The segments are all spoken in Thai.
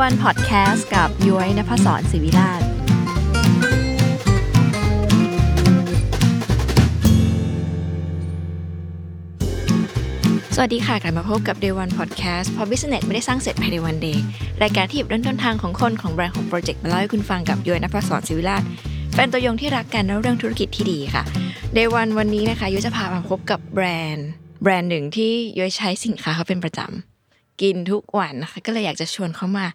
Day One Podcast กับย้อยนภศรศิวิราช สวัสดีค่ะ กลับมาพบกับ Day One Podcast เพราะ Business ไม่ได้สร้างเสร็จภายในวันเดย์รายการที่หยิบเริ่มต้นทางของคนของแบรนด์ของโปรเจกต์มาเล่าให้คุณฟังกับย้อยนภศรศิวิราชแฟนตัวยงที่รักกันและเรื่องธุรกิจที่ดีค่ะ Day One วันนี้นะคะย้อยจะพามาพบกับแบรนด์ แบรนด์หนึ่งที่ย้อยใช้สินค้าเขาเป็นประจำ กินทุกวันนะคะก็เลยอยากจะชวนเขามา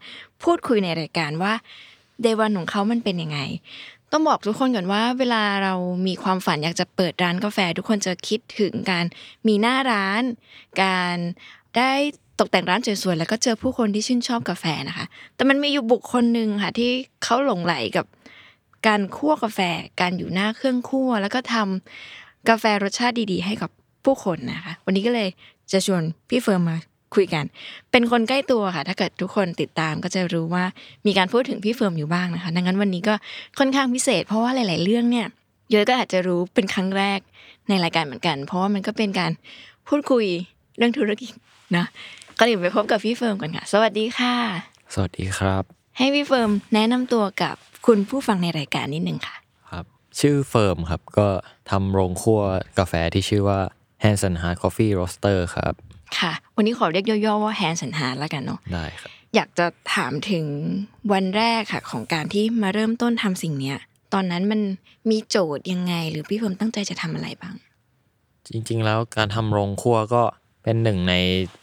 พูดคุยในรายการว่าเดวันของเขามันเป็นยังไง ต้องบอกทุกคนก่อนว่า เวลาเรามีความฝันอยากจะเปิดร้านกาแฟ ทุกคนจะคิดถึงการมีหน้าร้าน การได้ตกแต่งร้านสวยๆแล้วก็เจอผู้คนที่ชื่นชอบกาแฟนะคะ แต่มันมีอยู่บุคคลหนึ่งค่ะที่เขาหลงไหลกับการคั่วกาแฟ การอยู่หน้าเครื่องคั่ว แล้วก็ทำกาแฟรสชาติดีๆ ให้กับผู้คนนะคะ วันนี้ก็เลยจะชวนพี่เฟิร์มมา คุยกัน เป็นคนใกล้ตัวค่ะ ถ้าเกิดทุกคนติดตามก็จะรู้ว่ามีการพูดถึงพี่เฟิร์มอยู่บ้างนะคะ ดังนั้นวันนี้ก็ค่อนข้างพิเศษ เพราะว่าหลาย ๆ เรื่องเนี่ยย้อยก็อาจจะรู้เป็นครั้งแรกในรายการเหมือนกัน เพราะว่ามันก็เป็นการพูดคุยเรื่องธุรกิจนะก็เดี๋ยวไปพบกับพี่เฟิร์มกันค่ะ สวัสดีค่ะ สวัสดีครับ ให้พี่เฟิร์มแนะนำตัวกับคุณผู้ฟังในรายการนิดนึงค่ะ ครับ ชื่อเฟิร์มครับก็ทำโรงคั่วกาแฟที่ชื่อว่า Hands and Heart Coffee Roaster ครับ ค่ะ วันนี้ขอเรียกย่อๆว่า Hands and Heart แล้วกันเนาะได้ครับอยากจะถามถึงวันแรกค่ะ ของการที่มาเริ่มต้นทำสิ่งเนี้ย ตอนนั้นมันมีโจทย์ยังไง หรือพี่เฟิร์มตั้งใจจะทำอะไรบ้าง จริง ๆ แล้วการทำโรงคั่วก็เป็นหนึ่งใน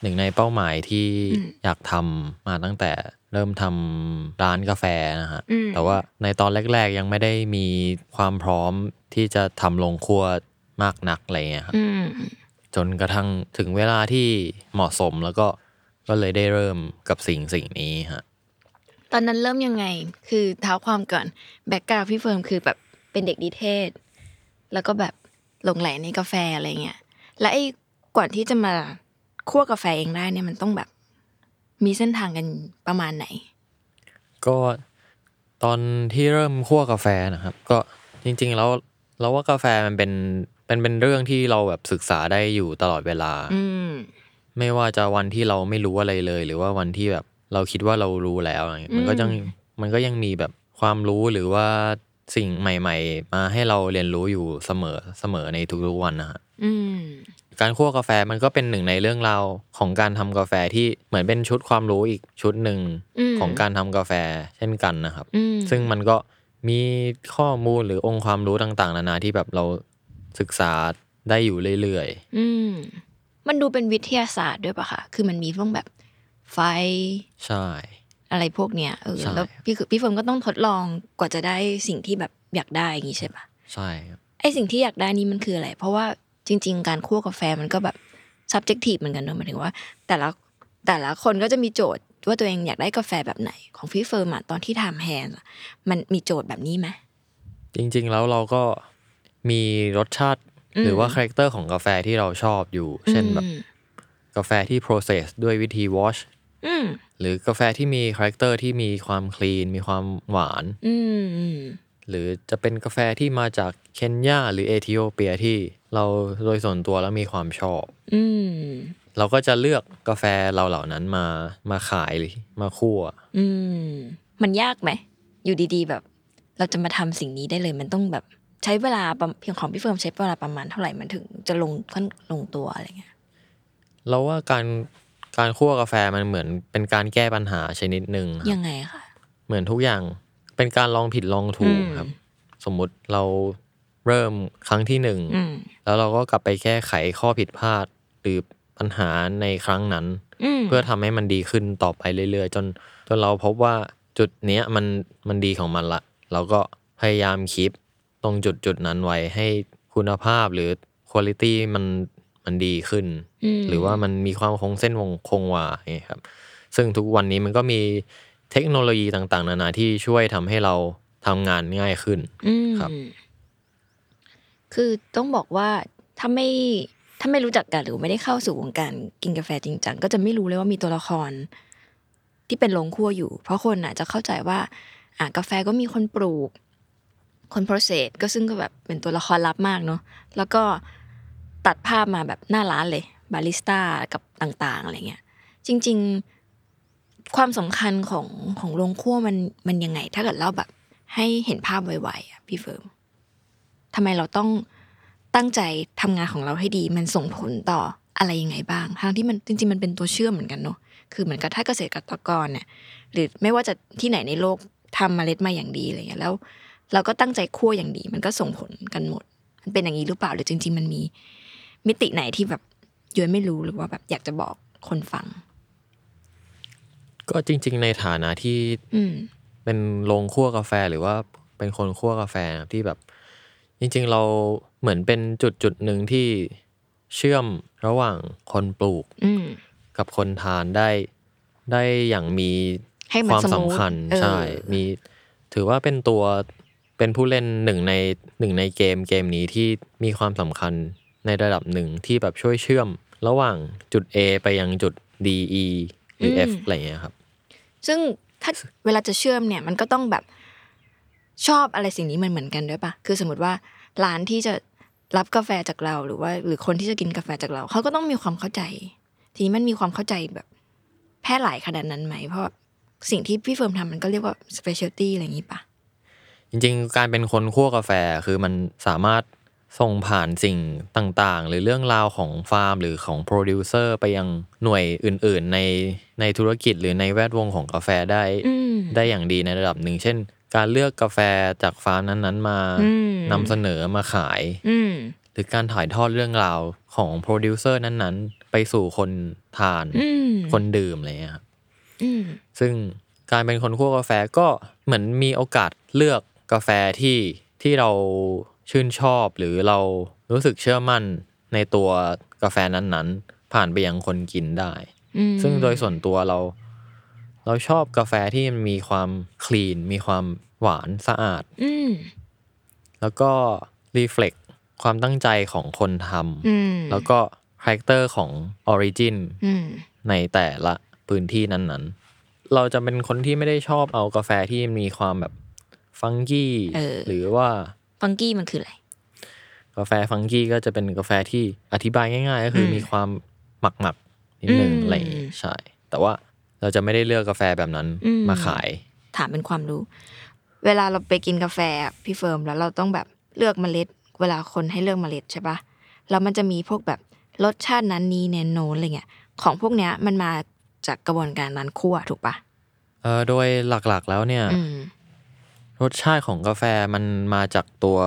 หนึ่งในเป้าหมายที่อืมอยากทำมาตั้งแต่เริ่มทำร้านกาแฟนะฮะอืมแต่ว่าในตอนแรก ๆ ยังไม่ได้มีความพร้อมที่จะทำโรงคั่วมากนักอะไรเงี้ยครับอืม จนกระทั่งถึงเวลาที่เหมาะสมแล้วก็ก็เลยได้เริ่มกับสิ่งสิ่งนี้ฮะตอนนั้นเริ่มยังไง คือเท้าความก่อน background พี่เฟิร์มคือแบบเป็นเด็กดีเทศ แล้วก็แบบหลงไหลในกาแฟอะไรเงี้ย และไอ้ก่อนที่จะมาคั่วกาแฟเองได้เนี่ยมันต้องแบบ มีเส้นทางกันประมาณไหน ก็ตอนที่เริ่มคั่วกาแฟนะครับ ก็จริง ๆ แล้วเราว่ากาแฟมันเป็น เป็นเป็นเรื่องที่เราแบบศึกษาได้อยู่ตลอดเวลา อืม ไม่ว่าจะวันที่เราไม่รู้อะไรเลย หรือว่าวันที่แบบเราคิดว่าเรารู้แล้วอะไรเงี้ยมันก็ยังมันก็ยังมีแบบความรู้หรือว่าสิ่งใหม่ ๆ มาให้เราเรียนรู้อยู่เสมอเสมอในทุกๆวันนะฮะอืม การคั่วกาแฟมันก็เป็นหนึ่งในเรื่องราวของการทำกาแฟที่เหมือนเป็นชุดความรู้อีกชุดหนึ่งอืม ของการทำกาแฟเช่นกันนะครับ อืมซึ่งมันก็มีข้อมูลหรือองค์ความรู้ต่างๆ นานาที่แบบเรา ศึกษาได้อยู่เรื่อยอืมมันดูเป็นวิทยาศาสตร์ด้วยปะคะคือมันมีพวกแบบไฟๆใช่ อะไรพวกเนี้ยเออใช่แล้วพี่คือพี่เฟิร์มก็ต้องทดลองกว่าจะได้สิ่งที่แบบอยากได้อย่างงี้ใช่ปะใช่ครับไอสิ่งที่อยากได้นี่มันคืออะไร เพราะว่าจริง ๆ การคั่วกาแฟมันก็แบบ subjective เหมือนกันเนอะหมายถึงว่า แต่ละแต่ละคนก็จะมีโจทย์ว่าตัวเองอยากได้กาแฟแบบไหน ของพี่เฟิร์มอะตอนที่ทำ Hands อะมันมีโจทย์แบบนี้ไหมจริง ๆ แล้วเราก็ มีรสชาติอืมหรือว่า character ของกาแฟที่เราชอบอยู่ เช่นแบบอืมกาแฟที่ process ด้วยวิธี wash อืมหรือกาแฟที่มี character ที่มีความ clean มีความหวานอืมอืมหรือจะเป็นกาแฟที่มาจากเคนยาหรือเอธิโอเปียที่เราโดยส่วนตัวแล้วมีความชอบอืมเราก็จะเลือกกาแฟเราเหล่านั้นมามาขายหรือมาคั่วอืมมันยากไหม อยู่ดีๆแบบ เราจะมาทำสิ่งนี้ได้เลยมันต้องแบบ ใช้เวลาประเพียงของพี่เฟิร์มใช้เวลาประมาณเท่าไหร่มันถึง จะลงค่อนลงตัวอะไรเงี้ยเราว่าการการคั่วกาแฟมันเหมือนเป็นการแก้ปัญหาชนิดหนึ่งครับยังไงคะเหมือนทุกอย่างเป็นการลองผิดลองถูกอืมครับ สมมุติเราเริ่มครั้งที่หนึ่งอืมแล้วเราก็กลับไปแก้ไขข้อผิดพลาดหรือปัญหาในครั้งนั้นอืมเพื่อทำให้มันดีขึ้นต่อไปเรื่อยๆ จนจนเราพบว่าจุดเนี้ยมันมันดีของมันละเราก็พยายามคีป ตรงจุดจุดนั้นไว้ให้คุณภาพหรือคุณภาพมันมันดีขึ้นมหรือว่ามันมีความคงเส้นวงคงวาอย่างเงี้ยครับ ซึ่งทุกวันนี้มันก็มีเทคโนโลยีต่างๆ นานาที่ช่วยทำให้เราทำงานง่ายขึ้นอืมครับ คือต้องบอกว่าถ้าไม่ถ้าไม่รู้จักกันหรือไม่ได้เข้าสู่วงการกินกาแฟจริงจังก็จะไม่รู้เลยว่ามีตัวละคร ที่เป็นโรงคั่วอยู่ เพราะคนอะจะเข้าใจว่า อะกาแฟก็มีคนปลูก คนโปรเซสก็ซึ่งก็แบบเป็นตัวละครลับมากเนาะแล้วก็ตัดภาพมาแบบหน้าร้านเลยบาริสต้ากับต่างๆอะไรเงี้ยจริง ๆความสำคัญของของโรงคั่วมันมันยังไง ถ้าเกิดเล่าแบบให้เห็นภาพไวๆอะพี่เฟิร์มทำไมเราต้องตั้งใจทำงานของเราให้ดี มันส่งผลต่ออะไรยังไงบ้างทั้งที่มันจริงๆมันเป็นตัวเชื่อมเหมือนกันเนาะคือเหมือนกับถ้าเกษตรกรเนี่ยหรือไม่ว่าจะที่ไหนในโลกทำเมล็ดมาอย่างดีอะไรเงี้ยแล้ว เราก็ตั้งใจคั่วอย่างดี มันก็ส่งผลกันหมด มันเป็นอย่างนี้หรือเปล่าหรือจริง ๆ มันมี มิติไหนที่แบบย้อยไม่รู้หรือว่าแบบอยากจะบอกคนฟัง ก็จริง ๆ ในฐานะที่อืมเป็นโรงคั่วกาแฟหรือว่าเป็นคนคั่วกาแฟที่แบบ จริง ๆ เราเหมือนเป็นจุดจุดหนึ่งที่เชื่อมระหว่างคนปลูกอืมกับคนทานได้ได้อย่างมีให้มันความสมูทสำคัญเออใช่ มีถือว่าเป็นตัว เป็นผู้เล่นหนึ่งในหนึ่งในเกมเกมนี้ที่มีความสำคัญในระดับหนึ่งที่แบบช่วยเชื่อม ระหว่างจุด A ไปยังจุด D E หรือ F อะไรอย่างเงี้ยครับ ซึ่งถ้าเวลาจะเชื่อมเนี่ยมันก็ต้องแบบชอบอะไรสิ่งนี้มันเหมือนกันด้วยปะคือสมมติว่าร้านที่จะรับกาแฟจากเราหรือว่า หรือคนที่จะกินกาแฟจากเรา เขาก็ต้องมีความเข้าใจ ทีนี้มันมีความเข้าใจแบบ แพร่หลายขนาดนั้นไหม เพราะสิ่งที่พี่เฟิร์มทำมันก็เรียกว่า specialty อะไรอย่างนี้ปะ จริงๆ การเป็นคนคั่วกาแฟคือมันสามารถส่งผ่านสิ่งต่างๆ หรือเรื่องราวของฟาร์ม หรือของโปรดิวเซอร์ไปยังหน่วยอื่น ๆ ในในธุรกิจหรือในแวดวงของกาแฟได้อืมได้อย่างดีในระดับหนึ่ง เช่น การเลือกกาแฟจากฟาร์มนั้นๆ มาอืมนำเสนอมาขายอืมหรือการถ่ายทอดเรื่องราวของโปรดิวเซอร์นั้นๆ ไปสู่คนทานอืมคนดื่มอะไรเงี้ยครับอืมซึ่งการเป็นคนคั่วกาแฟก็เหมือนมีโอกาสเลือก กาแฟที่ที่เราชื่นชอบหรือเรารู้สึกเชื่อมั่นในตัวกาแฟนั้นๆ ผ่านไปยังคนกินได้อืมซึ่งโดยส่วนตัวเรา เราชอบกาแฟที่มันมีความ clean มีความหวานสะอาดอืมแล้วก็ reflect ความตั้งใจของคนทำอืมแล้วก็ character ของ origin อืมในแต่ละพื้นที่นั้นๆ เราจะเป็นคนที่ไม่ได้ชอบเอากาแฟที่มีความแบบ funky เออหรือว่า funky มันคืออะไร กาแฟ funky ก็จะเป็นกาแฟที่อธิบายง่าย ๆ ก็คืออมมีความหมักหมักๆนิดนึงอืมอะไรอย่างงี้ใช่ แต่ว่าเราจะไม่ได้เลือกกาแฟแบบนั้นอืมมาขาย ถามเป็นความรู้ เวลาเราไปกินกาแฟอะพี่เฟิร์มแล้วเราต้องแบบเลือกเมล็ด เวลาคนให้เลือกเมล็ดใช่ปะแล้วมันจะมีพวกแบบรสชาตินั้นนี้นั้นโน้นอะไรเงี้ยของพวกเนี้ยมันมาจากกระบวนการการคั่วถูกปะเออโดยหลักๆแล้วเนี่ยอืม รสชาติของกาแฟมันมาจากตัว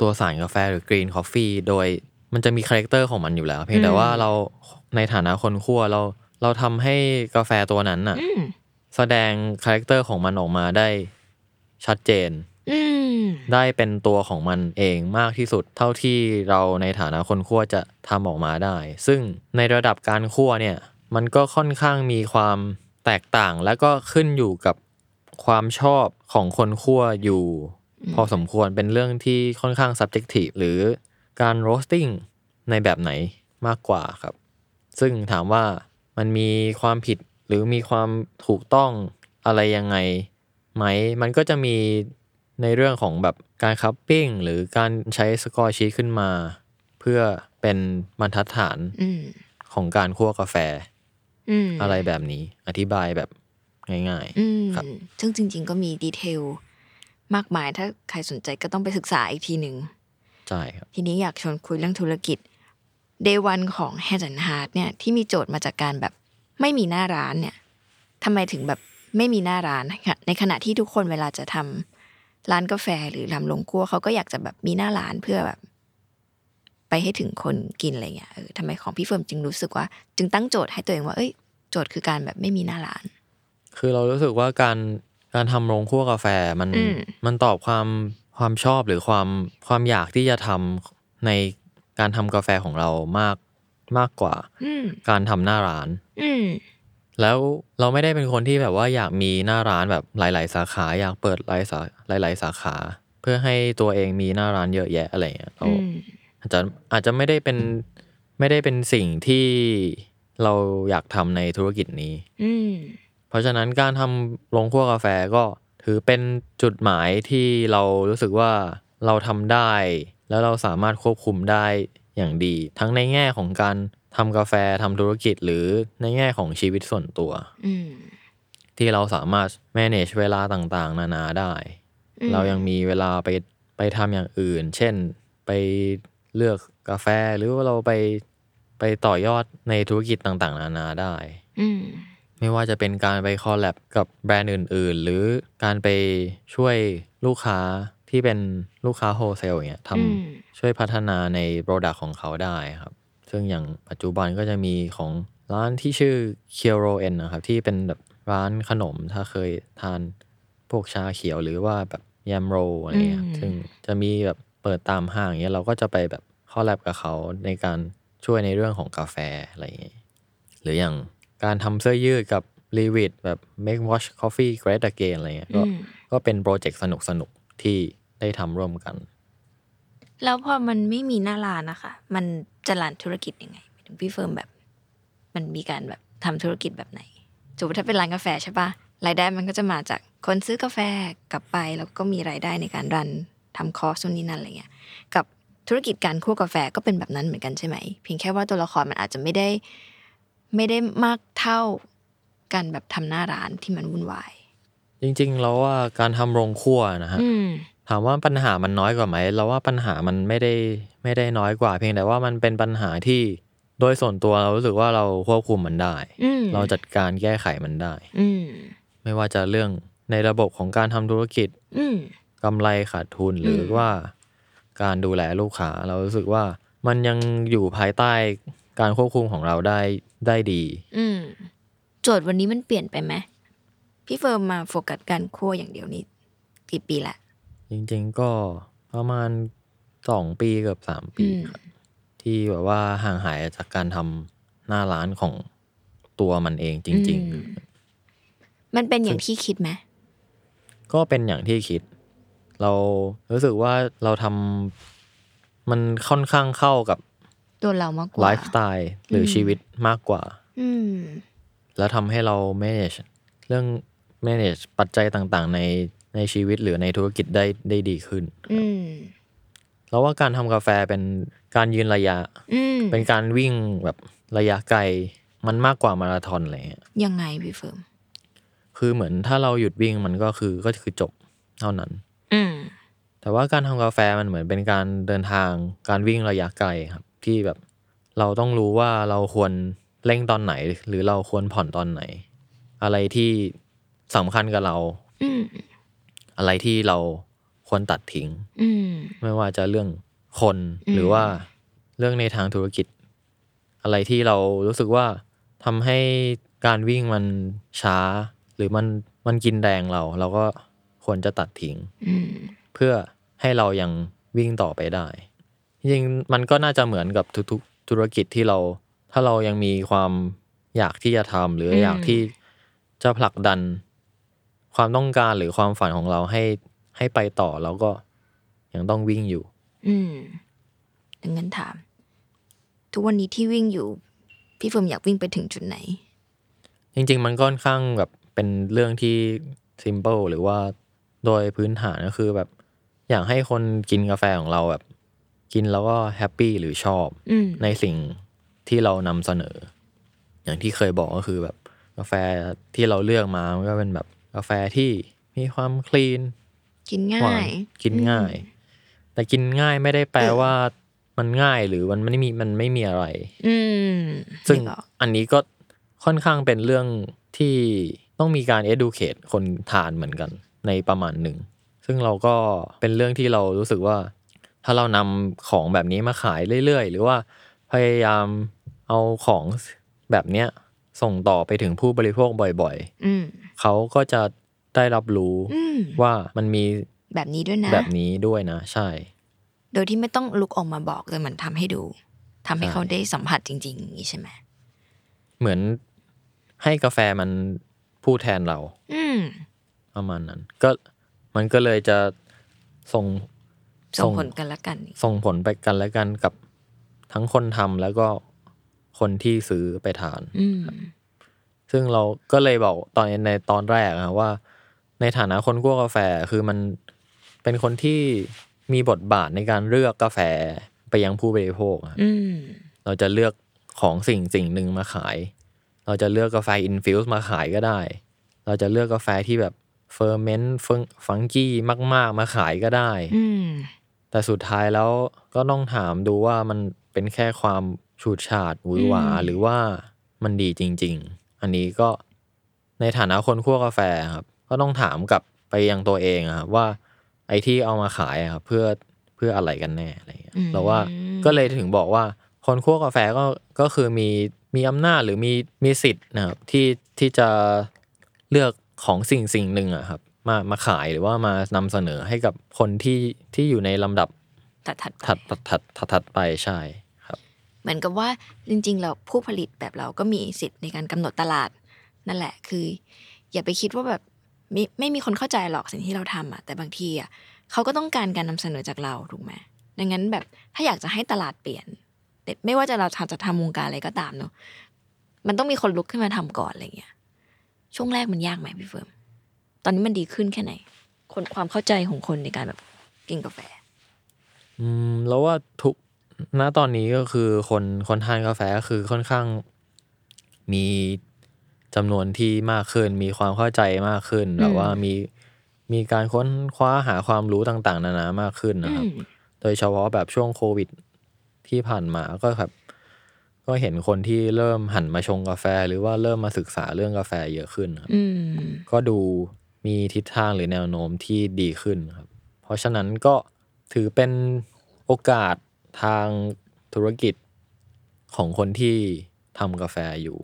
ตัวสารกาแฟหรือ green coffee โดยมันจะมี character ของมันอยู่แล้ว เพียงแต่อืมว่าเราในฐานะคนคั่วเราเราทำให้กาแฟตัวนั้นน่ะอืมแสดง character ของมันออกมาได้ชัดเจนอืมได้เป็นตัวของมันเองมากที่สุด เท่าที่เราในฐานะคนคั่วจะทำออกมาได้ ซึ่งในระดับการคั่วเนี่ย มันก็ค่อนข้างมีความแตกต่าง และก็ขึ้นอยู่กับความชอบ ของคนคั่วอยู่ พอสมควรเป็นเรื่องที่ค่อนข้าง subjective หรือการ roasting ในแบบไหนมากกว่าครับ ซึ่งถามว่ามันมีความผิดหรือมีความถูกต้องอะไรยังไงไหม มันก็จะมีในเรื่องของแบบการคัพปิ้งหรือการใช้สกอร์ชีทขึ้นมา เพื่อเป็นบรรทัดฐานอืมของการคั่วกาแฟอืมอะไรแบบนี้ อธิบายแบบ ง่ายอืมครับซึ่งจริง ๆ ก็มีดีเทลมากมายถ้าใครสนใจก็ต้องไปศึกษาอีกทีหนึ่งใช่ครับทีนี้อยากชวนคุยเรื่องธุรกิจ Day One ของ Hands and Heart เนี่ยที่มีโจทย์มาจากการแบบไม่มีหน้าร้านเนี่ยทำไมถึงแบบไม่มีหน้าร้านนะคะในขณะที่ทุกคนเวลาจะทำร้านกาแฟหรือทำโรงครัวเขาก็อยากจะแบบมีหน้าร้านเพื่อแบบ ไปให้ถึงคนกินอะไรเงี้ยเออทำไมของพี่เฟิร์มจึงรู้สึกว่า จึงตั้งโจทย์ให้ตัวเองว่าเอ้ย โจทย์คือการแบบไม่มีหน้าร้าน คือเรารู้สึกว่าการการทำโรงคั่วกาแฟมันอืม มันตอบความความชอบหรือความความอยากที่จะทำในการทำกาแฟของเรามากมากกว่าอืม การทำหน้าร้าน อืม แล้วเราไม่ได้เป็นคนที่แบบว่าอยากมีหน้าร้านแบบหลาย ๆ สาขาอยากเปิดหลายสาหลาย ๆ สาขา เพื่อให้ตัวเองมีหน้าร้านเยอะแยะอะไรเงี้ยเรา อืม อาจจะอาจจะไม่ได้เป็นไม่ได้เป็นสิ่งที่เราอยากทำในธุรกิจนี้ อืม เพราะฉะนั้นการทำโรงคั่วกาแฟก็ถือเป็นจุดหมายที่เรารู้สึกว่าเราทำได้ แล้วเราสามารถควบคุมได้อย่างดี ทั้งในแง่ของการทำกาแฟทำธุรกิจหรือในแง่ของชีวิตส่วนตัวอืมที่เราสามารถ manage เวลาต่างๆ นานาได้อืมเรายังมีเวลาไปไปทำอย่างอื่น เช่นไปเลือกกาแฟหรือว่าเราไปไปต่อยอดในธุรกิจต่างๆ นานาได้อืม ไม่ว่าจะเป็นการไป collab กับแบรนด์อื่น ๆ หรือการไปช่วยลูกค้าที่เป็นลูกค้า wholesale อย่างเงี้ยอืม ทำช่วยพัฒนาใน product ของเขาได้ครับ ซึ่งอย่างปัจจุบันก็จะมีของร้านที่ชื่อ k i r o N นะครับ ที่เป็นแบบร้านขนมถ้าเคยทานพวกชาเขียวหรือว่าแบบยมโรอะไรเงี้ยอืมซึ่งจะมีแบบเปิดตามห้างอย่างเงี้ยเราก็จะไปแบบคอลแลบกับเขาในการช่วยในเรื่องของกาแฟอะไรอย่างเงี้ยหรืออย่าง การทำเสื้อยืดกับ l e v i t แบบ make wash coffee great again อะไรเงี้ยก็อืมก็เป็นโปรเจกต์สนุกสนุกๆที่ได้ทำร่วมกัน แล้วพอมันไม่มีหน้าร้านนะคะ มันจะ run ธุรกิจยังไงหมายถึงพี่เฟิร์มแบบ มันมีการแบบทำธุรกิจแบบไหนสมมติถ้าเป็นร้านกาแฟใช่ปะรายได้มันก็จะมาจากคนซื้อกาแฟกลับไปแล้วก็มีรายได้ในการ run ทำคอร์สนู่นนี่นั่นอะไรเงี้ย กับธุรกิจการคั่วกาแฟก็เป็นแบบนั้นเหมือนกันใช่ไหมเพียงแค่ว่าตัวละครมันอาจจะไม่ได้ ไม่ได้มากเท่าการแบบทำหน้าร้านที่มันวุ่นวาย จริงๆ แล้วว่าการทำโรงครัวนะฮะอืมถามว่าปัญหามันน้อยกว่าไหมเราว่าปัญหามันไม่ได้ไม่ได้น้อยกว่า เพียงแต่ว่ามันเป็นปัญหาที่โดยส่วนตัวเรารู้สึกว่าเราควบคุมมันได้อืมเราจัดการแก้ไขมันได้ อืมไม่ว่าจะเรื่องในระบบของการทำธุรกิจ อืมกำไรขาดทุนหรือว่า การดูแลลูกค้าเรารู้สึกว่ามันยังอยู่ภายใต้ การควบคุมของเราได้ได้ดี อืมโจทย์วันนี้มันเปลี่ยนไปไหมพี่เฟิร์มมาโฟกัสการคั่วอย่างเดียวนี่กี่ปีละ จริงๆก็ประมาณสองปีเกือบสามปีอืมครับที่แบบว่าห่างหายจากการทำหน้าร้านของตัวมันเองจริงอืมมันเป็นอย่างที่คิดไหมๆก็เป็นอย่างที่คิด เรารู้สึกว่าเราทำมันค่อนข้างเข้ากับ ตัวเรามากกว่าไลฟ์สไตล์หรืออมชีวิตมากกว่า อืมแล้วทำให้เรา manage เรื่อง manage ปัจจัยต่างๆ ในในชีวิตหรือในธุรกิจได้ได้ดีขึ้นอืมเราว่าการทำกาแฟเป็นการยืนระยะอืมเป็นการวิ่งแบบระยะไกลมันมากกว่ามาราธอนอะไรเงี้ยยังไงพี่เฟิร์มคือเหมือนถ้าเราหยุดวิ่งมันก็คือก็คือจบเท่านั้น อืมแต่ว่าการทำกาแฟมันเหมือนเป็นการเดินทางการวิ่งระยะไกลครับ ที่แบบ เราต้องรู้ว่าเราควรเร่งตอนไหน หรือเราควรผ่อนตอนไหน อะไรที่สำคัญกับเราอืมอะไรที่เราควรตัดทิ้งอืมไม่ว่าจะเรื่องคนอืมหรือว่าเรื่องในทางธุรกิจ อะไรที่เรารู้สึกว่าทำให้การวิ่งมันช้า หรือมันมันกินแรงเรา เราก็ควรจะตัดทิ้งอืมเพื่อให้เรายังวิ่งต่อไปได้ จริงๆมันก็น่าจะเหมือนกับทุกๆ ธุรกิจที่เรา ถ้าเรายังมีความอยากที่จะทำหรืออมอยากที่จะผลักดันความต้องการหรือความฝันของเราให้ให้ไปต่อเราก็ยังต้องวิ่งอยู่ อืมดังนั้นถาม ทุกวันนี้ที่วิ่งอยู่ พี่เฟิร์มอยากวิ่งไปถึงจุดไหน จริง ๆ มันค่อนข้างแบบเป็นเรื่องที่ simple หรือว่าโดยพื้นฐานก็คือแบบ อยากให้คนกินกาแฟของเราแบบ กินแล้วก็แฮปปี้หรือชอบอืมในสิ่งที่เรานำเสนอ อย่างที่เคยบอกก็คือแบบกาแฟที่เราเลือกมามันก็เป็นแบบกาแฟที่มีความ clean กินง่าย หวาน กินง่าย แต่กินง่ายไม่ได้แปลว่ามันง่ายหรือมันไม่มีมันไม่มีอะไร อืมซึ่งนึกออกอันนี้ก็ค่อนข้างเป็นเรื่องที่ต้องมีการ educate คนทานเหมือนกันในประมาณหนึ่ง ซึ่งเราก็เป็นเรื่องที่เรารู้สึกว่า ถ้าเรานำของแบบนี้มาขายเรื่อยๆ หรือว่าพยายามเอาของแบบเนี้ยส่งต่อไปถึงผู้บริโภคบ่อยอืมๆเขาก็จะได้รับรู้อืมว่ามันมีแบบนี้ด้วยนะ แบบนี้ด้วยนะ ใช่ โดยที่ไม่ต้องลุกออกมาบอกเลยเหมือนทำให้ดูทำให้ใช่เขาได้สัมผัสจริงๆอย่างนี้ใช่ไหมเหมือนให้กาแฟมันพูดแทนเรา อืมประมาณนั้น ก็มันก็เลยจะส่ง ส่งผลกันละกัน ส่งผลไปกันและกันกับทั้งคนทำแล้วก็คนที่ซื้อไปทานอืมซึ่งเราก็เลยบอกตอนในตอนแรกอะว่า ในฐานะคนคั่วกาแฟคือมันเป็นคนที่มีบทบาทในการเลือกกาแฟไปยังผู้บริโภคอะอืมเราจะเลือกของสิ่งสิ่งหนึ่งมาขาย เราจะเลือกกาแฟ infused มาขายก็ได้ เราจะเลือกกาแฟที่แบบ ferment funky มาก ๆ มาขายก็ได้อืม แต่สุดท้ายแล้วก็ต้องถามดูว่ามันเป็นแค่ความฉูดฉาดหวือหวาอืม หรือว่ามันดีจริง ๆ อันนี้ก็ในฐานะคนคั่วกาแฟครับ ก็ต้องถามกลับไปยังตัวเองอะครับว่าไอ้ที่เอามาขายอะครับเพื่อเพื่ออะไรกันแน่อะไรเงี้ยเราว่าก็เลยถึงบอกว่าคนคั่วกาแฟก็ก็คือมีมีอำนาจหรือมีมีสิทธิ์นะครับที่ที่จะเลือกของสิ่งสิ่งหนึ่งอะครับ มามาขายหรือว่ามานำเสนอให้กับคนที่ที่อยู่ในลำดับถัดถัดๆไปถัดถัดถัดถัดถัดไปใช่ครับ เหมือนกับว่าจริง ๆ เราผู้ผลิตแบบเราก็มีสิทธิ์ในการกำหนดตลาดนั่นแหละคือ อย่าไปคิดว่าแบบไม่ไม่มีคนเข้าใจหรอกสิ่งที่เราทำอะแต่บางทีอะเขาก็ต้องการการนำเสนอจากเราถูกไหมดังนั้นแบบถ้าอยากจะให้ตลาดเปลี่ยนแต่ไม่ว่าจะเราทำจะทำวงการอะไรก็ตามเนอะมันต้องมีคนลุกขึ้นมาทำก่อนอะไรเงี้ยช่วงแรกมันยากไหมพี่เฟิร์ม ตอนนี้มันดีขึ้นแค่ไหน คนความเข้าใจของคนในการแบบกินกาแฟ อืมแล้วว่าทุกณตอนนี้ก็คือคนคนทานกาแฟก็คือค่อนข้าง มีจำนวนที่มากขึ้น มีความเข้าใจมากขึ้นแบบว่ามีมีการค้นคว้าหาความรู้ต่างๆ นานามากขึ้นนะครับ โดยเฉพาะแบบช่วงโควิดที่ผ่านมาก็แบบก็เห็นคนที่เริ่มหันมาชงกาแฟ หรือว่าเริ่มมาศึกษาเรื่องกาแฟเยอะขึ้นครับอืมก็ดู มีทิศทางหรือแนวโน้มที่ดีขึ้นครับ เพราะฉะนั้นก็ถือเป็นโอกาสทางธุรกิจของคนที่ทำกาแฟอยู่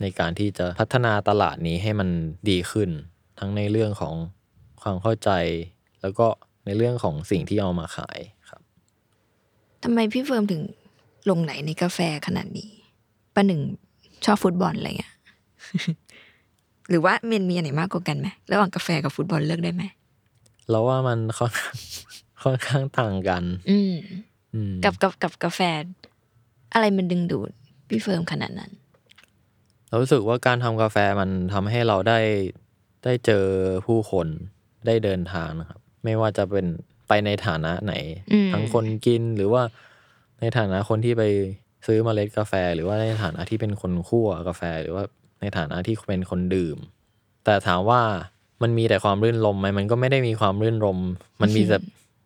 ในการที่จะพัฒนาตลาดนี้ให้มันดีขึ้น ทั้งในเรื่องของความเข้าใจ แล้วก็ในเรื่องของสิ่งที่เอามาขายครับทำไมพี่เฟิร์มถึงลงไหลในกาแฟขนาดนี้ป้าหนึ่งชอบฟุตบอลอะไรเงี้ย หรือว่ามันมีอันไหนมากกว่ากันไหมระหว่างกาแฟกับฟุตบอลเลือกได้ไหมแล้วว่ามันค่อนข้างค่อนข้างต่างกันอืมอืมกับกับกับกาแฟ อะไรมันดึงดูดพี่เฟิร์มขนาดนั้น เรารู้สึกว่าการทำกาแฟมันทำให้เราได้ได้เจอผู้คนได้เดินทางนะครับ ไม่ว่าจะเป็นไปในฐานะไหนอืมทั้งคนกินหรือว่าในฐานะคนที่ไปซื้อเมล็ดกาแฟ หรือว่าในฐานะที่เป็นคนคั่วกาแฟ หรือว่า ในฐานะที่เป็นคนดื่ม แต่ถามว่ามันมีแต่ความรื่นรมไหมมันก็ไม่ได้มีความรื่นรม มันมีแต่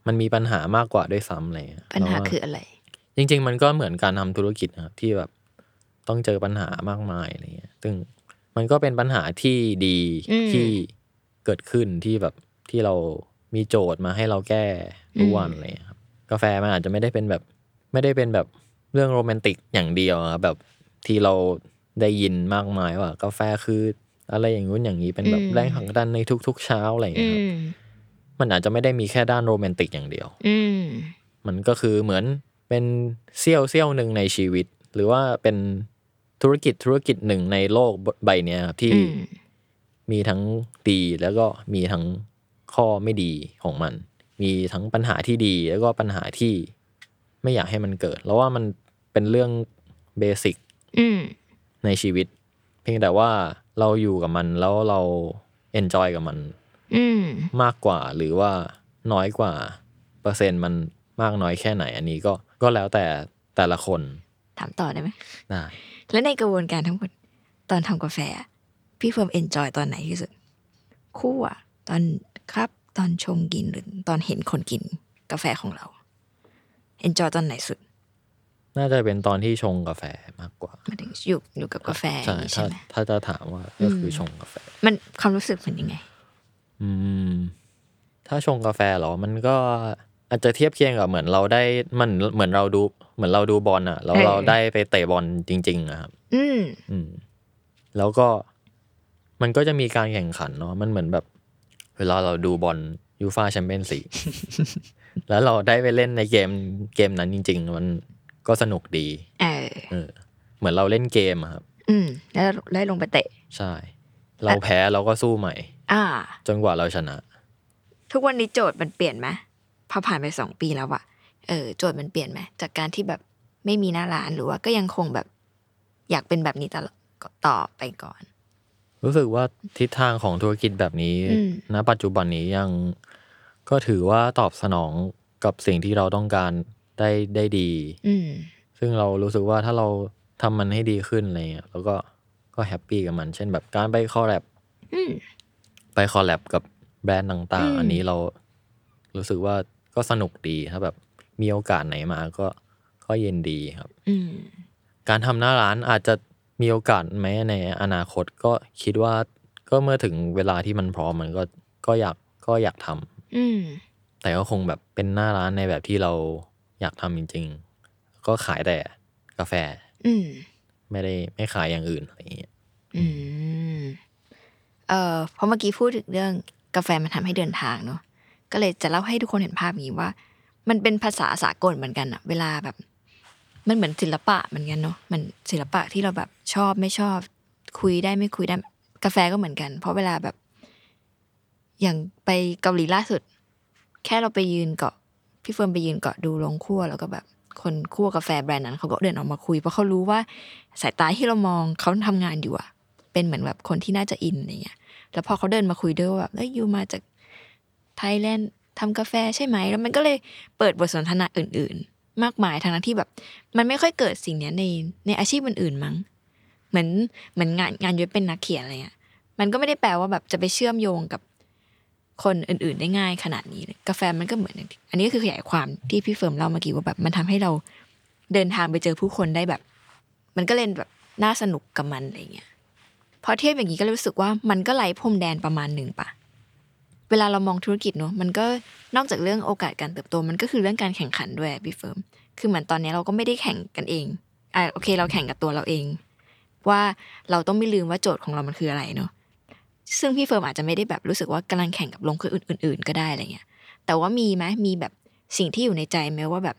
มันมีปัญหามากกว่าด้วยซ้ำอะไรเลยปัญหาคืออะไร จริง ๆ มันก็เหมือนการทำธุรกิจนะครับที่แบบต้องเจอปัญหามากมายอะไรเงี้ย ซึ่งมันก็เป็นปัญหาที่ดีอืมที่เกิดขึ้นที่แบบที่เรามีโจทย์มาให้เราแก้ทุกวันอะไรเลยครับ กาแฟมันอาจจะไม่ได้เป็นแบบ ไม่ได้เป็นแบบเรื่องโรแมนติกอย่างเดียวอะแบบที่เรา ได้ยินมากมายว่า กาแฟคืออะไรอย่างงู้นอย่างนี้เป็นแบบอืมแรงผลักดันในทุก ๆ เช้าอะไรอย่างอืเงี้ยครับมมันอาจจะไม่ได้มีแค่ด้านโรแมนติกอย่างเดียว อืมมันก็คือเหมือนเป็นเสี้ยวเสี้ยวหนึ่งในชีวิต หรือว่าเป็นธุรกิจธุรกิจหนึ่งในโลกใบเนี้ยครับที่อืมมีทั้งดีแล้วก็มีทั้งข้อไม่ดีของมัน มีทั้งปัญหาที่ดีแล้วก็ปัญหาที่ไม่อยากให้มันเกิด แล้วว่ามันเป็นเรื่อง basic อืม ในชีวิต เพียงแต่ว่าเราอยู่กับมันแล้วเรา enjoy กับมันอืมมากกว่าหรือว่าน้อยกว่า เปอร์เซ็นต์มันมากน้อยแค่ไหน อันนี้ก็ก็แล้วแต่แต่ละคน ถามต่อได้ไหมได้แล้วในกระบวนการทั้งหมดตอนทำกาแฟอะพี่เฟิร์ม enjoy ตอนไหนที่สุดคั่วอะตอนคั่ว ตอนชงกินหรือตอนเห็นคนกินกาแฟของเรา enjoy ตอนไหนสุด น่าจะเป็นตอนที่ชงกาแฟมากกว่าหมายถึงอยู่อยู่กับกาแฟอใช่ย่างนี้ใช่ ถ้าใช่ไหมถ้าจะถามว่าก็คือชงกาแฟ มันความรู้สึกเป็นยังไงอืม ถ้าชงกาแฟเหรอ มันก็อาจจะเทียบเคียงกับเหมือนเราได้มันเหมือนเราดู เหมือนเราดูบอลอะแล้วเออเราได้ไปเตะบอลจริงๆอะครับ อืม อืม แล้วก็มันก็จะมีการแข่งขันเนาะมันเหมือนแบบ เวลาเราดูบอลยูฟาแชมเปี้ยนส์ลีกแล้วเราได้ไปเล่นในเกมเกมนั้นจริง ๆ มัน ก็สนุกดีเออเออ เหมือนเราเล่นเกมอะครับ อืม แล้วได้ลงไปเตะ ใช่ เราแพ้เราก็สู้ใหม่ อ่า จนกว่าเราชนะ ทุกวันนี้โจทย์มันเปลี่ยนไหมพอผ่านไปสองปีแล้วอะเออโจทย์มันเปลี่ยนไหมจากการที่แบบไม่มีหน้าร้านหรือว่าก็ยังคงแบบ อยากเป็นแบบนี้ตลอดต่อไปก่อน รู้สึกว่าทิศทางของธุรกิจแบบนี้อืมณปัจจุบันนี้ยังก็ถือว่าตอบสนองกับสิ่งที่เราต้องการ ได้ได้ดี อืมซึ่งเรารู้สึกว่าถ้าเราทำมันให้ดีขึ้นอะไรเงี้ยแล้วก็ก็แฮปปี้กับมัน เช่นแบบการไป collab อืม ไป collab กับแบรนด์ต่างอืม ๆ อันนี้เรารู้สึกว่าก็สนุกดีถ้าแบบมีโอกาสไหนมาก็ก็ยินดีครับ อืม การทำหน้าร้านอาจจะมีโอกาสไหมในอนาคตก็คิดว่าก็เมื่อถึงเวลาที่มันพร้อมมันก็ก็อยากก็อยากทำอืม แต่ก็คงแบบเป็นหน้าร้านในแบบที่เรา อยากทำจริง ๆ ก็ขายแต่กาแฟ อืมไม่ได้ไม่ขายอย่างอื่นอะไรอย่างเงี้ยอืมเอ่อเพราะเมื่อกี้พูดถึงเรื่องกาแฟมันทำให้เดินทางเนาะก็เลยจะเล่าให้ทุกคนเห็นภาพอย่างนี้ว่า มันเป็นภาษาสากลเหมือนกันอะเวลาแบบ มันเหมือนศิลปะเหมือนกันเนาะมันศิลปะที่เราแบบชอบไม่ชอบ คุยได้ไม่คุยได้กาแฟก็เหมือนกัน เพราะเวลาแบบ อย่างไปเกาหลีล่าสุด แค่เราไปยืนเกาะ พี่เฟิร์นไปยืนเกาะดูโรงคั่วแล้วก็แบบคนคั่วกาแฟแบรนด์นั้นเขาก็เดินออกมาคุยเพราะเขารู้ว่าสายตาที่เรามองเขาทำงานอยู่อะเป็นเหมือนแบบคนที่น่าจะ in อะไรเงี้ย แล้วพอเขาเดินมาคุยด้วยว่าแบบเอ้ย you มาจากไทยแลนด์ทำกาแฟใช่ไหม แล้วมันก็เลยเปิดบทสนทนาอื่น ๆ มากมายทางนั้นที่แบบ มันไม่ค่อยเกิดสิ่งเนี้ยในในอาชีพอื่นๆมั้ง เหมือนเหมือนงานงานยุ้ยเป็นนักเขียนอะไรเงี้ย มันก็ไม่ได้แปลว่าแบบจะไปเชื่อมโยงกับ คนอื่นๆได้ง่ายขนาดนี้ กาแฟมันก็เหมือน อันนี้ก็คือขยายความที่พี่เฟิร์มเล่าเมื่อกี้ว่าแบบมันทำให้เราเดินทางไปเจอผู้คนได้แบบ มันก็เล่นแบบน่าสนุกกับมันอะไรเงี้ยพอเทียบอย่างนี้ก็รู้สึกว่ามันก็ไร้พรมแดนประมาณหนึ่งปะเวลาเรามองธุรกิจเนอะมันก็นอกจากเรื่องโอกาสการเติบโตมันก็คือเรื่องการแข่งขันด้วยพี่เฟิร์มคือเหมือนตอนนี้เราก็ไม่ได้แข่งกันเองอ่าโอเค เราแข่งกับตัวเราเอง ว่าเราต้องไม่ลืมว่าโจทย์ของเรามันคืออะไรเนอะ ซึ่งพี่เฟิร์มอาจจะไม่ได้แบบรู้สึกว่ากำลังแข่งกับโรงคั่วอื่น ๆ ก็ได้อะไรเงี้ย แต่ว่ามีไหมมีแบบสิ่งที่อยู่ในใจไหมว่าแบบ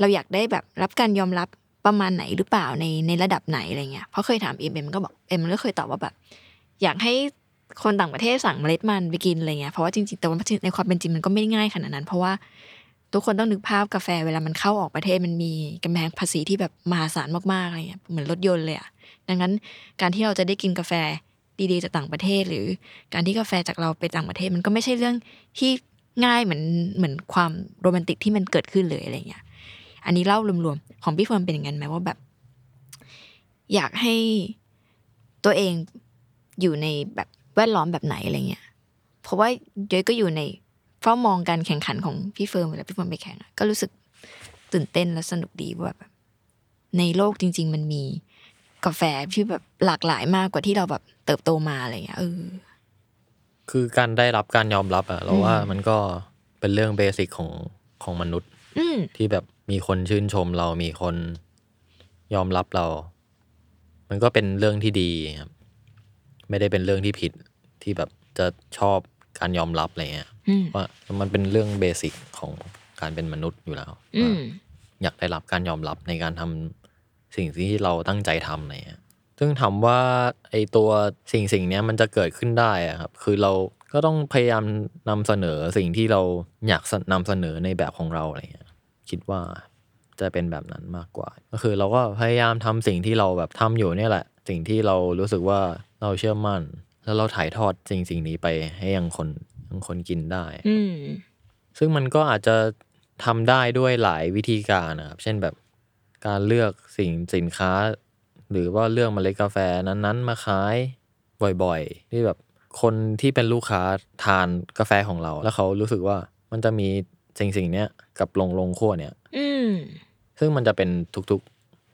เราอยากได้แบบรับการยอมรับประมาณไหนหรือเปล่าในในระดับไหนอะไรเงี้ยเพราะเคยถามเอ็มเอ็มก็บอกเอ็มมันก็เคยตอบว่าแบบ อยากให้คนต่างประเทศสั่งเมล็ดมันไปกินอะไรเงี้ยเพราะว่าจริงๆแต่ว่าในความเป็นจริงมันก็ไม่ได้ง่ายขนาดนั้น เพราะว่าทุกคนต้องนึกภาพกาแฟเวลามันเข้าออกประเทศมันมีกำแพงภาษีที่แบบมหาศาลมากๆอะไรเงี้ยเหมือนรถยนต์เลยอะดังนั้นการที่เราจะได้กินกาแฟ ดีๆจากต่างประเทศ หรือการที่กาแฟจากเราไปต่างประเทศ มันก็ไม่ใช่เรื่องที่ง่ายเหมือนเหมือนความโรแมนติกที่มันเกิดขึ้นเลยอะไรเงี้ย อันนี้เล่ารวมๆของพี่เฟิร์นเป็นอย่างนั้นไหมว่าแบบ อยากให้ตัวเองอยู่ในแบบแวดล้อมแบบไหนอะไรเงี้ย เพราะว่ายุ้ยก็อยู่ในเฝ้ามองการแข่งขันของพี่เฟิร์นเวลาพี่เฟิร์นไปแข่งก็รู้สึกตื่นเต้นและสนุกดีว่าแบบในโลกจริง ๆ มันมี กาแฟที่แบบหลากหลายมากกว่าที่เราแบบเติบโตมาอะไรเงี้ยเออคือการได้รับการยอมรับอะเราว่ามันก็เป็นเรื่อง basic ของของมนุษย์อืมที่แบบมีคนชื่นชมเรามีคนยอมรับเรา มันก็เป็นเรื่องที่ดีครับ ไม่ได้เป็นเรื่องที่ผิดที่แบบจะชอบการยอมรับอะไรเงี้ยอืมว่ามันเป็นเรื่องเบสิกของการเป็นมนุษย์อยู่แล้วอืว่ามอยากได้รับการยอมรับในการทำ สิ่งที่เราตั้งใจทำอะไรเงี้ยซึ่งถามว่าไอตัวสิ่งสิ่งเนี้ยมันจะเกิดขึ้นได้อะครับ คือเราก็ต้องพยายามนำเสนอสิ่งที่เราอยากนำเสนอในแบบของเราอะไรเงี้ยคิดว่าจะเป็นแบบนั้นมากกว่า ก็คือเราก็พยายามทำสิ่งที่เราแบบทำอยู่เนี่ยแหละ สิ่งที่เรารู้สึกว่าเราเชื่อมั่น แล้วเราถ่ายทอดสิ่งสิ่งนี้ไปให้ยังคนยังคนกินได้ อืม ซึ่งมันก็อาจจะทำได้ด้วยหลายวิธีการนะครับ เช่นแบบ การเลือกสิ่งสินค้า หรือว่าเลือกเมล็ดกาแฟนั้นๆ มาขายบ่อยๆ ที่แบบคนที่เป็นลูกค้าทานกาแฟของเรา แล้วเขารู้สึกว่ามันจะมีสิ่งสิ่งเนี้ยกับลงลงคั่วเนี่ย อืมซึ่งมันจะเป็นทุกทุก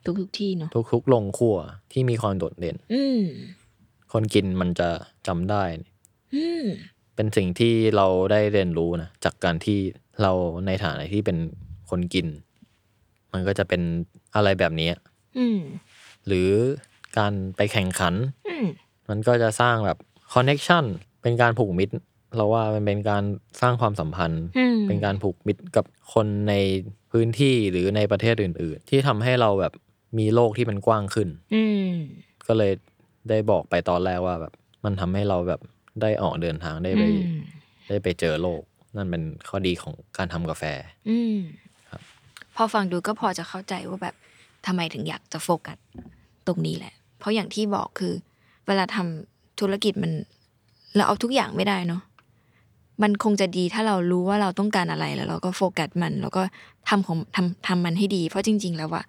ทุกๆที่เนาะๆทุกๆโรงคั่วที่มีความโดดเด่น อืมคนกินมันจะจำได้อืมเป็นสิ่งที่เราได้เรียนรู้นะจากการที่เราในฐานะที่เป็นคนกิน มันก็จะเป็นอะไรแบบนี้อืมหรือการไปแข่งขันอืมมันก็จะสร้างแบบ connection เป็นการผูกมิตร เราว่ามันเป็นการสร้างความสัมพันธ์อืมเป็นการผูกมิตรกับคนในพื้นที่หรือในประเทศอื่น ๆ ที่ทำให้เราแบบมีโลกที่มันกว้างขึ้นอืมก็เลยได้บอกไปตอนแรกว่าแบบ มันทำให้เราแบบได้ออกเดินทางได้ไปอืมได้ไปเจอโลก นั่นเป็นข้อดีของการทำกาแฟ อืมครับ พอฟังดูก็พอจะเข้าใจว่าแบบทำไมถึงอยากจะโฟกัสตรงนี้แหละ เพราะอย่างที่บอกคือ เวลาทำธุรกิจมัน เราเอาทุกอย่างไม่ได้เนาะมันคงจะดีถ้าเรารู้ว่าเราต้องการอะไรแล้ว เราก็โฟกัสมัน แล้วก็ทำของทำทำมันให้ดี เพราะจริง ๆ แล้วอะ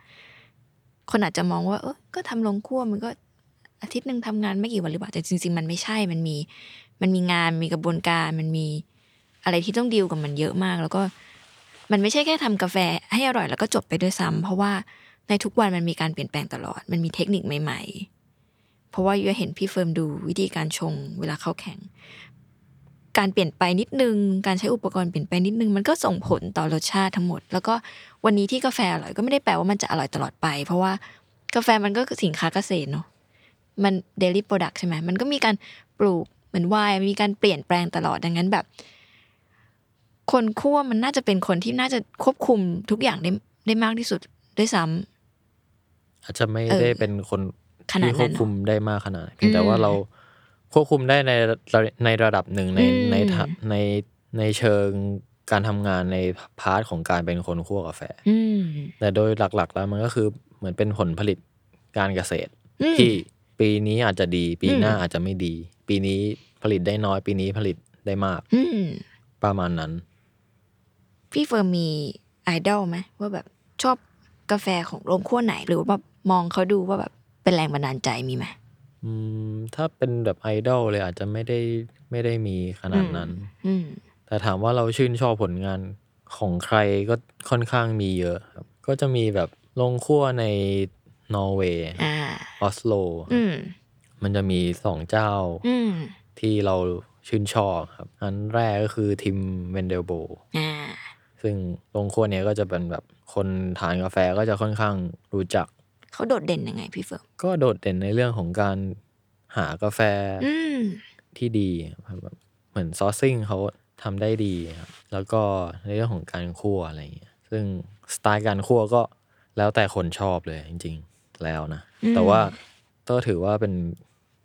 คนอาจจะมองว่า เออก็ทำลงคั่วมันก็อาทิตย์หนึ่งทำงานไม่กี่วันหรือเปล่าแต่จริง ๆ มันไม่ใช่มันมี มันมีงานมีกระบวนการมันมีอะไรที่ต้องดีลกับมันเยอะมาก แล้วก็ มันไม่ใช่แค่ทำกาแฟให้อร่อยแล้วก็จบไปด้วยซ้ำเพราะว่าในทุกวันมันมีการเปลี่ยนแปลงตลอด มันมีเทคนิคใหม่ ๆ เพราะว่ายูเห็นพี่เฟิร์มดูวิธีการชงเวลาเข้าแข่ง การเปลี่ยนไปนิดนึง การใช้อุปกรณ์เปลี่ยนไปนิดนึง มันก็ส่งผลต่อรสชาติทั้งหมด แล้วก็วันนี้ที่กาแฟอร่อยก็ไม่ได้แปลว่ามันจะอร่อยตลอดไป เพราะว่ากาแฟมันก็สินค้าเกษตรเนาะ มัน daily product ใช่ไหมมันก็มีการปลูกเหมือนไวน์มีการเปลี่ยนแปลงตลอดดังนั้นแบบ คนคั่วมันน่าจะเป็นคนที่น่าจะควบคุมทุกอย่างได้ได้มากที่สุดด้วยซ้ำอาจจะไม่เออได้เป็นคนขนาดที่นั้นควบคุมได้มากขนาดนั้นเพียงแต่ว่าอืมเราควบคุมได้ในระในระดับหนึ่งในอืมในทะในในเชิงการทำงานใน part ของการเป็นคนคั่วกาแฟอืมแต่โดยหลัก ๆ แล้วมันก็คือเหมือนเป็นผลผลิตการเกษตรอืมที่ปีนี้อาจจะดี ปีหน้าอืมอาจจะไม่ดี ปีนี้ผลิตได้น้อย ปีนี้ผลิตได้มากอืมประมาณนั้น พี่เฟิร์มมีไอดอลไหมว่าแบบชอบกาแฟของโรงคั่วไหน หรือว่าแบบมองเขาดูว่าแบบเป็นแรงบันดาลใจมีไหมอืมถ้าเป็นแบบไอดอลเลยอาจจะไม่ได้ไม่ได้มีขนาดนั้น อืมแต่ถามว่าเราชื่นชอบผลงานของใครก็ค่อนข้างมีเยอะครับ ก็จะมีแบบลงคั่วในนอร์เวย์อ่าออสโล อืมมันจะมีสองเจ้าอืมที่เราชื่นชอบครับ อันแรกก็คือทิมWendelboe อ่า ซึ่งโรงคั่วเนี้ยก็จะเป็นแบบคนทานกาแฟก็จะค่อนข้างรู้จัก เขาโดดเด่นยังไงพี่เฟิร์มก็โดดเด่นในเรื่องของการหากาแฟอืมที่ดีครับแบบเหมือน sourcing เขาทำได้ดีครับแล้วก็ในเรื่องของการคั่วอะไรอย่างเงี้ยซึ่งสไตล์การคั่วก็แล้วแต่คนชอบเลยจริง ๆ แล้วนะอืมแต่ว่าก็ถือว่าเป็น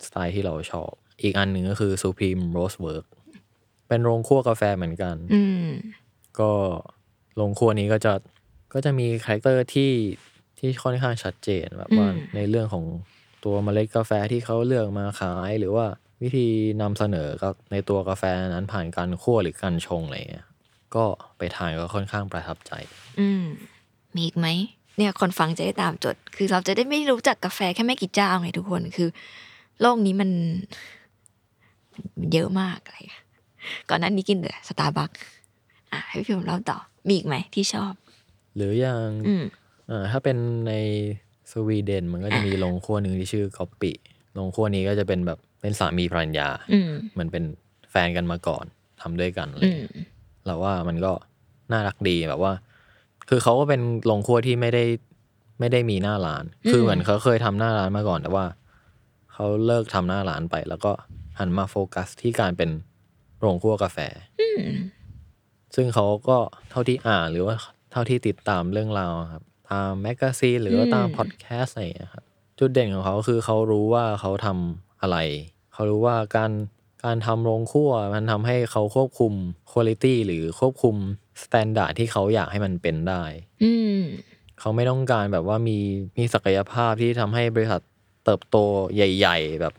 สไตล์ที่เราชอบ อีกอันหนึ่งก็คือ Supreme Roastworks เป็นโรงคั่วกาแฟเหมือนกันอืม ก็โรงคั่วนี้ก็จะก็จะมี character ที่ที่ค่อนข้างชัดเจนแบบว่าอืม ในเรื่องของตัวเมล็ดกาแฟที่เขาเลือกมาขาย หรือว่าวิธีนำเสนอกับในตัวกาแฟนั้นผ่านการคั่วหรือการชงอะไรเงี้ยก็ไปทานก็ค่อนข้างประทับใจ อืม มีอีกไหม เนี่ยคนฟังจะได้ตามจด คือเราจะได้ไม่รู้จักกาแฟแค่ไม่กี่เจ้าไงทุกคน คือ โลกนี้มันมันเยอะมากอะไรอย่างเงี้ยก่อนหนั้นนี้กินแต่สตาร์บัค อะให้พี่ผมเล่าต่อมีอีกไหมที่ชอบ หรืออย่างอืมอ่าถ้าเป็นในสวีเดนมันก็จะมีโรงครัวหนึ่งที่ชื่อกอปปิโรงครัวนี้ก็จะเป็นแบบเป็นสามีภรรยาอืมเหมือนเป็นแฟนกันมาก่อนทำด้วยกันอะไรอืมเงี้ยเราว่ามันก็น่ารักดีแบบว่า คือเขาก็เป็นโรงครัวที่ไม่ได้ไม่ได้มีหน้าร้าน คือเหมือนเขาเคยทำหน้าร้านมาก่อน แต่ว่าเขาเลิกทำหน้าร้านไป แล้วก็หันมาโฟกัสที่การเป็นโรงคั่วกาแฟ ซึ่งเขาก็เท่าที่อ่านหรือว่าเท่าที่ติดตามเรื่องราวครับตาม magazine หรือว่าตามอืมพอดแคสต์อะไรอย่างเงี้ยครับจุดเด่นของเขาคือเขารู้ว่าเขาทำอะไร เขารู้ว่าการการทำโรงคั่วมันทำให้เขาควบคุมคุณภาพหรือควบคุมstandard ที่เขาอยากให้มันเป็นได้อืมเขาไม่ต้องการแบบว่ามีมีศักยภาพที่ทำให้บริษัทเติบโตใหญ่ ๆ แบบ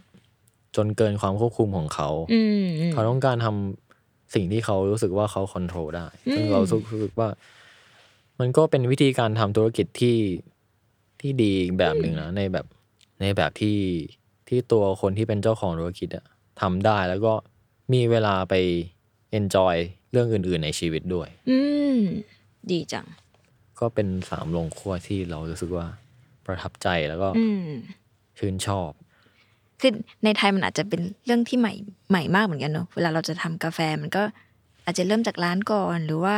จนเกินความควบคุมของเขาอืมอืมเขาต้องการทำ สิ่งที่เขารู้สึกว่าเขา control ได้อืมซึ่งเรารู้สึกว่า มันก็เป็นวิธีการทำธุรกิจที่ที่ดีอีกแบบหนึ่งนะในแบบในแบบที่ที่ตัวคนที่เป็นเจ้าของธุรกิจอะทำได้แล้วก็มีเวลาไป enjoy เรื่องอื่น ๆ ในชีวิตด้วย อืม ดีจัง ก็เป็นสามโรงครัวที่เรารู้สึกว่าประทับใจแล้วก็อืมชื่นชอบ คือในไทยมันอาจจะเป็นเรื่องที่ใหม่ใหม่มากเหมือนกันเนอะเวลาเราจะทำกาแฟมันก็อาจจะเริ่มจากร้านก่อน หรือว่า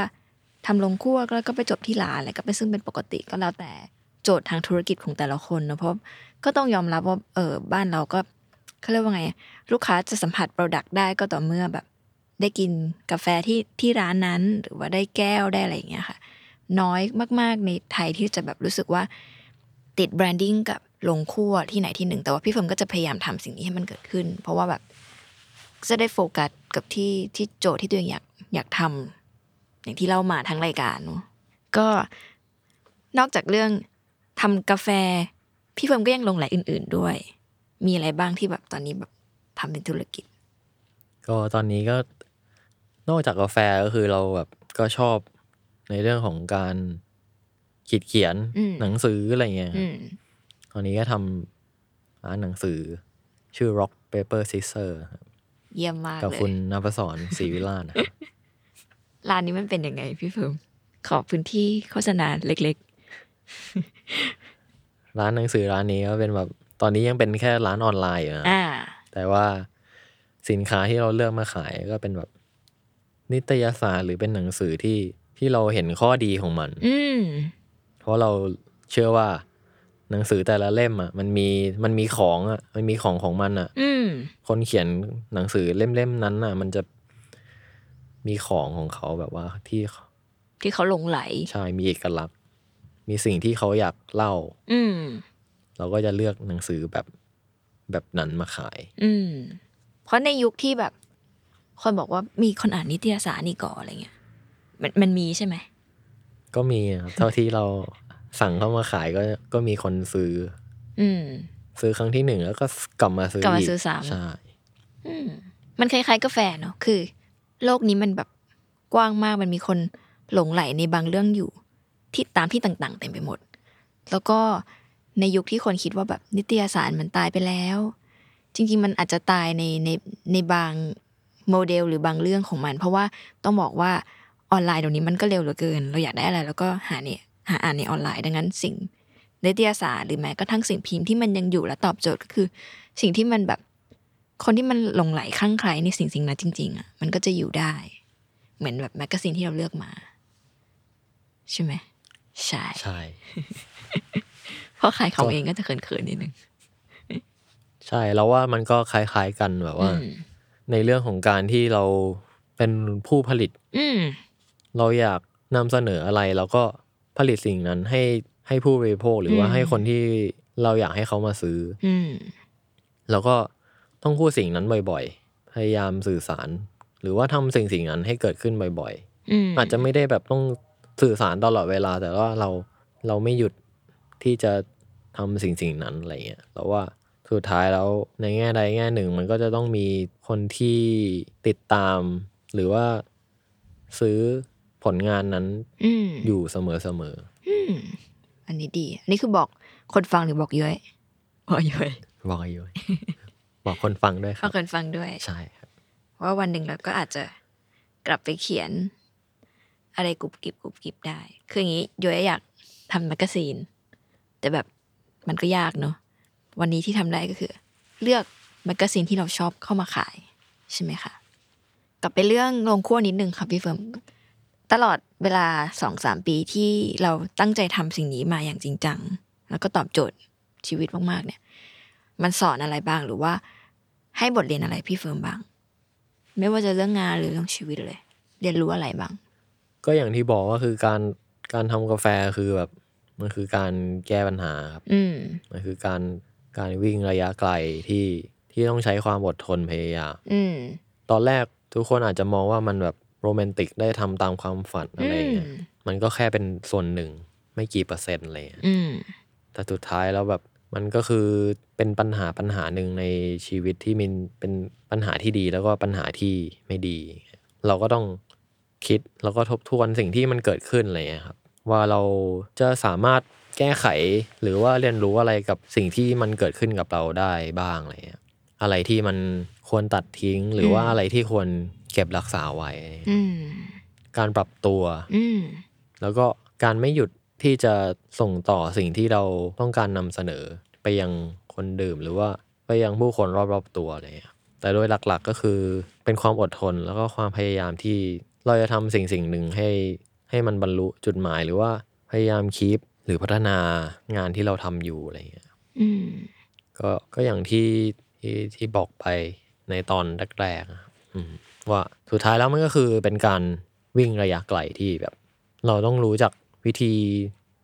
ทำลงคั่วแล้วก็ไปจบที่ร้านอะไรก็เป็นซึ่งเป็นปกติก็แล้วแต่โจทย์ทางธุรกิจของแต่ละคนเนอะเพราะก็ต้องยอมรับว่าเออบ้านเราก็เขาเรียกว่าไง ลูกค้าจะสัมผัส product ได้ก็ต่อเมื่อแบบ ได้กินกาแฟที่ที่ร้านนั้น หรือว่าได้แก้วได้อะไรอย่างเงี้ยค่ะ น้อยมาก ๆ ในไทยที่จะแบบรู้สึกว่าติด branding กับ โรงคั่วที่ไหนที่หนึ่ง แต่ว่าพี่เฟิร์มก็จะพยายามทำสิ่งนี้ให้มันเกิดขึ้น เพราะว่าแบบจะได้โฟกัสกับที่ที่โจทย์ที่ตัวเองอยากอยากทำอย่างที่เล่ามาทั้งรายการเนาะก็นอกจากเรื่องทำกาแฟ พี่เฟิร์มก็ยังหลงใหลอื่น ๆด้วย มีอะไรบ้างที่แบบตอนนี้แบบทำเป็นธุรกิจ ก็ตอนนี้ก็นอกจากกาแฟก็คือเราแบบก็ชอบในเรื่องของการขีดเขียนอืมหนังสืออะไรเงี้ยคอืรับอืม ตอนนี้ก็ทำร้านหนังสือ ชื่อ Rock Paper Scissor ครับเยี่ยมมากกับเลยคุณนภศรศรีวิลาศนะครับร้านนี้มันเป็นยังไงพี่เฟิร์มขอพื้นที่โฆษณาเล็กร้านหนังสือร้านนี้ก็เป็นแบบตอนนี้ยังเป็นแค่ร้านออนไลน์อยู่นะๆอ่าแต่ว่าสินค้าที่เราเลือกมาขายก็เป็นแบบนิตยสารหรือเป็นหนังสือที่ที่เราเห็นข้อดีของมัน อืมเพราะเราเชื่อว่า หนังสือแต่ละเล่มอะมันมีมันมีของอะมันมีของของมันอะอืมคนเขียนหนังสือเล่มๆนั้นอะ มันจะมีของของเขาแบบว่าที่ที่เขาหลงไหล ใช่มีเอกลักษณ์ มีสิ่งที่เขาอยากเล่า อืมเราก็จะเลือกหนังสือแบบแบบนั้นมาขาย อืม เพราะในยุคที่แบบ คนบอกว่ามีคนอ่านนิตยสารนี่ก่อนอะไรเงี้ยมันมันมีใช่ไหม ก็มีนะครับเท่าที่เรา สั่งเข้ามาขายก็ก็มีคนซื้อ อืม ซื้อครั้งที่หนึ่งแล้วก็กลับมาซื้อกลับมาอีกซื้อซ้ำใช่อืมมันคล้ายๆกาแฟเนาะคือ โลกนี้มันแบบกว้างมากมันมีคนหลงไหลในบางเรื่องอยู่ ที่ตามที่ต่างๆเต็มไปหมด แล้วก็ในยุคที่คนคิดว่าแบบนิตยสารมันตายไปแล้ว จริง ๆ มันอาจจะตายในในในบางโมเดลหรือบางเรื่องของมัน เพราะว่าต้องบอกว่าออนไลน์เดี๋ยวนี้มันก็เร็วเหลือเกิน เราอยากได้อะไร แล้วก็หาเนี่ย หาอ่านในออนไลน์ดังนั้นสิ่งนิตยสารหรือแม้กระทั่งสิ่งพิมพ์ที่มันยังอยู่และตอบโจทย์ก็คือ สิ่งที่มันแบบคนที่มันหลงไหลคลั่งไคล้ในสิ่งสิ่งนั้นจริงๆอะมันก็จะอยู่ได้ เหมือนแบบแมกกาซีนที่เราเลือกมา ใช่ไหมใช่ใช่เพราะขายของเองก็จะเขินๆนิดนึงใช่แล้วว่ามันก็คล้ายๆกันแบบว่าอืมในเรื่องของการที่เราเป็นผู้ผลิต อืมเราอยากนำเสนออะไรเราก็ ผลิตสิ่งนั้นให้ให้ผู้บริโภคหรือว่าอืมให้คนที่เราอยากให้เขามาซื้อ อืมแล้วก็ต้องพูดสิ่งนั้นบ่อยๆ พยายามสื่อสาร หรือว่าทำสิ่งสิ่งนั้นให้เกิดขึ้นบ่อยอืมๆอาจจะไม่ได้แบบต้องสื่อสารตลอดเวลา แต่ว่าเราเราไม่หยุดที่จะทำสิ่งสิ่งนั้นอะไรเงี้ยแล้วว่าสุดท้ายแล้วในแง่ใดแง่หนึ่ง มันก็จะต้องมีคนที่ติดตาม หรือว่าซื้อ ผลงานนั้นอืมอยู่เสมออืมอันนี้ดี อันนี้คือบอกคนฟังหรือบอกย้อยบอกย้อยๆบอกอยู่บอกคนฟังด้วยครับบอกคนฟังด้วย ใช่ครับเพราะว่าวันหนึ่งเราก็อาจจะกลับไปเขียน อะไรกรุบกริบกรุบกริบได้ คืออย่างนี้ย้อยอยากทำ magazine แต่แบบมันก็ยากเนอะวันนี้ที่ทำได้ก็คือ เลือก magazine ที่เราชอบเข้ามาขาย ใช่ไหมคะกลับไปเรื่องโรงคั่วนิดนึงค่ะพี่เฟิร์ม ตลอดเวลาสองสามปีที่เราตั้งใจทำสิ่งนี้มาอย่างจริงจัง แล้วก็ตอบโจทย์ชีวิตมากๆ เนี่ย มันสอนอะไรบ้างหรือว่าให้บทเรียนอะไรพี่เฟิร์มบ้าง ไม่ว่าจะเรื่องงานหรือเรื่องชีวิตเลย เรียนรู้อะไรบ้าง ก็อย่างที่บอกว่าคือการการทำกาแฟคือแบบ มันคือการแก้ปัญหาครับ อืมมันคือการการวิ่งระยะไกลที่ที่ต้องใช้ความอดทนพยายามอืมตอนแรกทุกคนอาจจะมองว่ามันแบบ โรแมนติกได้ทำตามความฝันอะไรอย่างเงี้ยอืมมันก็แค่เป็นส่วนหนึ่ง ไม่กี่เปอร์เซ็นต์อะไรอย่างเลยอืมแต่สุดท้ายแล้วแบบมันก็คือเป็นปัญหาปัญหาหนึ่งในชีวิตที่มันเป็นปัญหาที่ดีแล้วก็ปัญหาที่ไม่ดี เราก็ต้องคิดแล้วก็ทบทวนสิ่งที่มันเกิดขึ้นอะไรอย่างเงี้ยครับ ว่าเราจะสามารถแก้ไขหรือว่าเรียนรู้อะไรกับสิ่งที่มันเกิดขึ้นกับเราได้บ้างอะไรอย่างเงี้ยอะไรที่มันควรตัดทิ้งหรือว่าอืมอะไรที่ควร เก็บรักษาไว้อืมการปรับตัวอืมแล้วก็การไม่หยุดที่จะส่งต่อสิ่งที่เราต้องการนำเสนอไปยังคนดื่มหรือว่าไปยังผู้คนรอบๆตัวอะไรอย่างเงี้ยแต่โดยหลักๆก็คือเป็นความอดทนแล้วก็ความพยายามที่เราจะทำสิ่งสิ่งหนึ่งให้ให้มันบรรลุจุดหมายหรือว่าพยายามคีปหรือพัฒนางานที่เราทำอยู่อะไรอย่างเงี้ยอืมก็ก็อย่างที่ที่ที่บอกไปในตอนแรกๆนะครับอืม ว่าสุดท้ายแล้วมันก็คือเป็นการวิ่งระยะไกลที่แบบ เราต้องรู้จักวิธี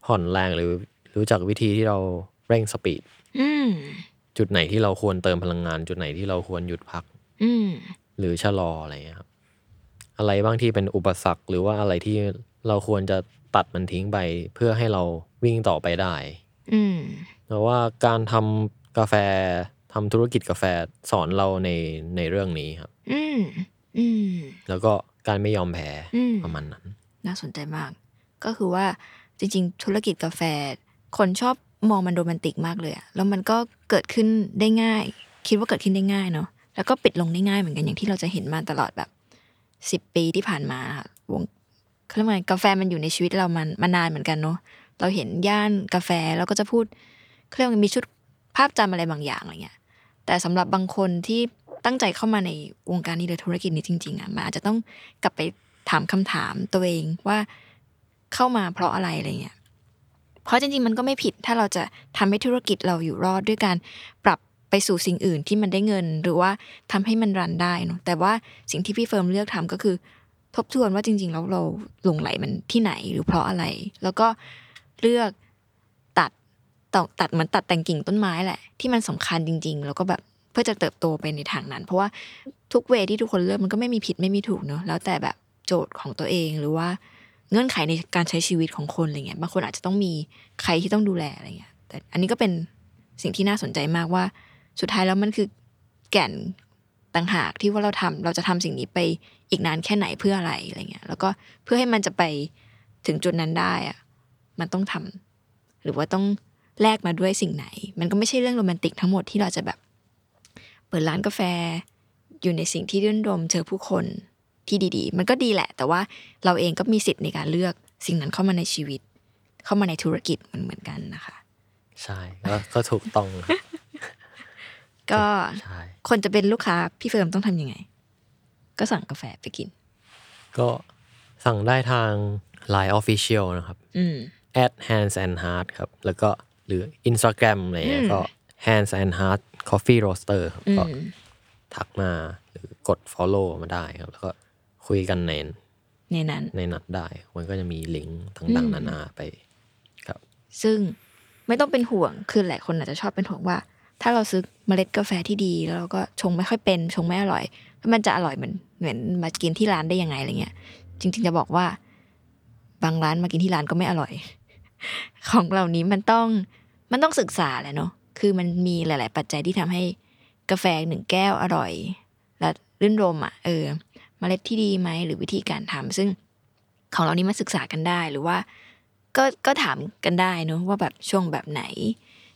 ผ่อนแรงหรือรู้จักวิธีที่เราเร่งสปีดอืมจุดไหนที่เราควรเติมพลังงาน จุดไหนที่เราควรหยุดพักอืมหรือชะลออะไรเงี้ยครับ อะไรบ้างที่เป็นอุปสรรคหรือว่าอะไรที่เราควรจะตัดมันทิ้งไปเพื่อให้เราวิ่งต่อไปได้อืมเพราะว่าการทำกาแฟทำธุรกิจกาแฟสอนเราในในเรื่องนี้ครับอืมอืม แล้วก็การไม่ยอมแพ้อืมประมาณนั้น น่าสนใจมาก ก็คือว่าจริง ๆ ธุรกิจกาแฟ คนชอบมองมันโรแมนติกมากเลยอะแล้วมันก็เกิดขึ้นได้ง่าย คิดว่าเกิดขึ้นได้ง่ายเนาะแล้วก็ปิดลงได้ง่ายเหมือนกันอย่างที่เราจะเห็นมาตลอดแบบสิบปีที่ผ่านมาค่ะวงเขาเรียกว่าไงกาแฟมันอยู่ในชีวิตเรามันมานานเหมือนกันเนาะเราเห็นย่านกาแฟแล้วก็จะพูดเขาเรียกว่ามีชุดภาพจำอะไรบางอย่างอะไรเงี้ยแต่สำหรับบางคนที่ ตั้งใจเข้ามาในวงการนี้หรือธุรกิจนี้จริงๆอะมันอาจจะต้องกลับไปถามคำถามตัวเองว่าเข้ามาเพราะอะไรอะไรเงี้ยเพราะจริงๆมันก็ไม่ผิดถ้าเราจะทำให้ธุรกิจเราอยู่รอดด้วยการปรับไปสู่สิ่งอื่นที่มันได้เงิน หรือว่าทำให้มันรันได้เนอะแต่ว่าสิ่งที่พี่เฟิร์มเลือกทำก็คือ ทบทวนว่าจริงๆแล้วเราหลงไหลมันที่ไหนหรือเพราะอะไร แล้วก็เลือกตัดตัดตัดเหมือนตัดแต่งกิ่งต้นไม้แหละ ที่มันสำคัญจริง ๆ แล้วก็แบบ เพื่อจะเติบโตไปในทางนั้น เพราะว่าทุกเวที่ทุกคนเลือกมันก็ไม่มีผิดไม่มีถูกเนอะแล้วแต่แบบโจทย์ของตัวเองหรือว่าเงื่อนไขในการใช้ชีวิตของคนอะไรเงี้ยบางคนอาจจะต้องมีใครที่ต้องดูแลอะไรเงี้ย แต่อันนี้ก็เป็นสิ่งที่น่าสนใจมากว่า สุดท้ายแล้วมันคือแก่นต่างหากที่ว่าเราทำเราจะทำสิ่งนี้ไปอีกนานแค่ไหนเพื่ออะไรอะไรเงี้ย แล้วก็เพื่อให้มันจะไปถึงจุดนั้นได้อะมันต้องทำหรือว่าต้องแลกมาด้วยสิ่งไหน มันก็ไม่ใช่เรื่องโรแมนติกทั้งหมดที่เราจะแบบ เปิดร้านกาแฟ อยู่ในสิ่งที่รื่นรมเจอผู้คนที่ดีๆ มันก็ดีแหละ แต่ว่าเราเองก็มีสิทธิ์ในการเลือกสิ่งนั้นเข้ามาในชีวิต เข้ามาในธุรกิจมันเหมือนกันนะคะ ใช่ก็ก็ถูกต้องครับก็ใช่คนจะเป็นลูกค้าพี่เฟิร์มต้องทำยังไง ก็สั่งกาแฟไปกิน ก็สั่งได้ทาง Line Official นะครับอืม at hands and heart ครับ แล้วก็หรือ Instagram อะไรเงี้ยก็ hands and heart coffee roaster ครับก็ทักมาหรือกด follow มาได้ครับ แล้วก็คุยกันในในนั้น ในนัดได้ มันก็จะมีลิงก์ต่างๆนานาไปครับ ซึ่งไม่ต้องเป็นห่วงคือหลายคนอาจจะชอบเป็นห่วงว่า ถ้าเราซื้อเมล็ดกาแฟที่ดี แล้วเราก็ชงไม่ค่อยเป็นชงไม่อร่อยแล้วมันจะอร่อยเหมือนเหมือนมากินที่ร้านได้ยังไงอะไรเงี้ย จริง ๆ จะบอกว่า บางร้านมากินที่ร้านก็ไม่อร่อย ของเหล่านี้มันต้องมันต้องศึกษาแหละเนาะ คือมันมีหลาย ๆ ปัจจัยที่ทำให้กาแฟหนึ่งแก้วอร่อย และรื่นรมอะเออเมล็ดที่ดีไหมหรือวิธีการทำซึ่งของเรานี้มาศึกษากันได้หรือว่า ก็ก็ถามกันได้เนอะว่าแบบช่วงแบบไหน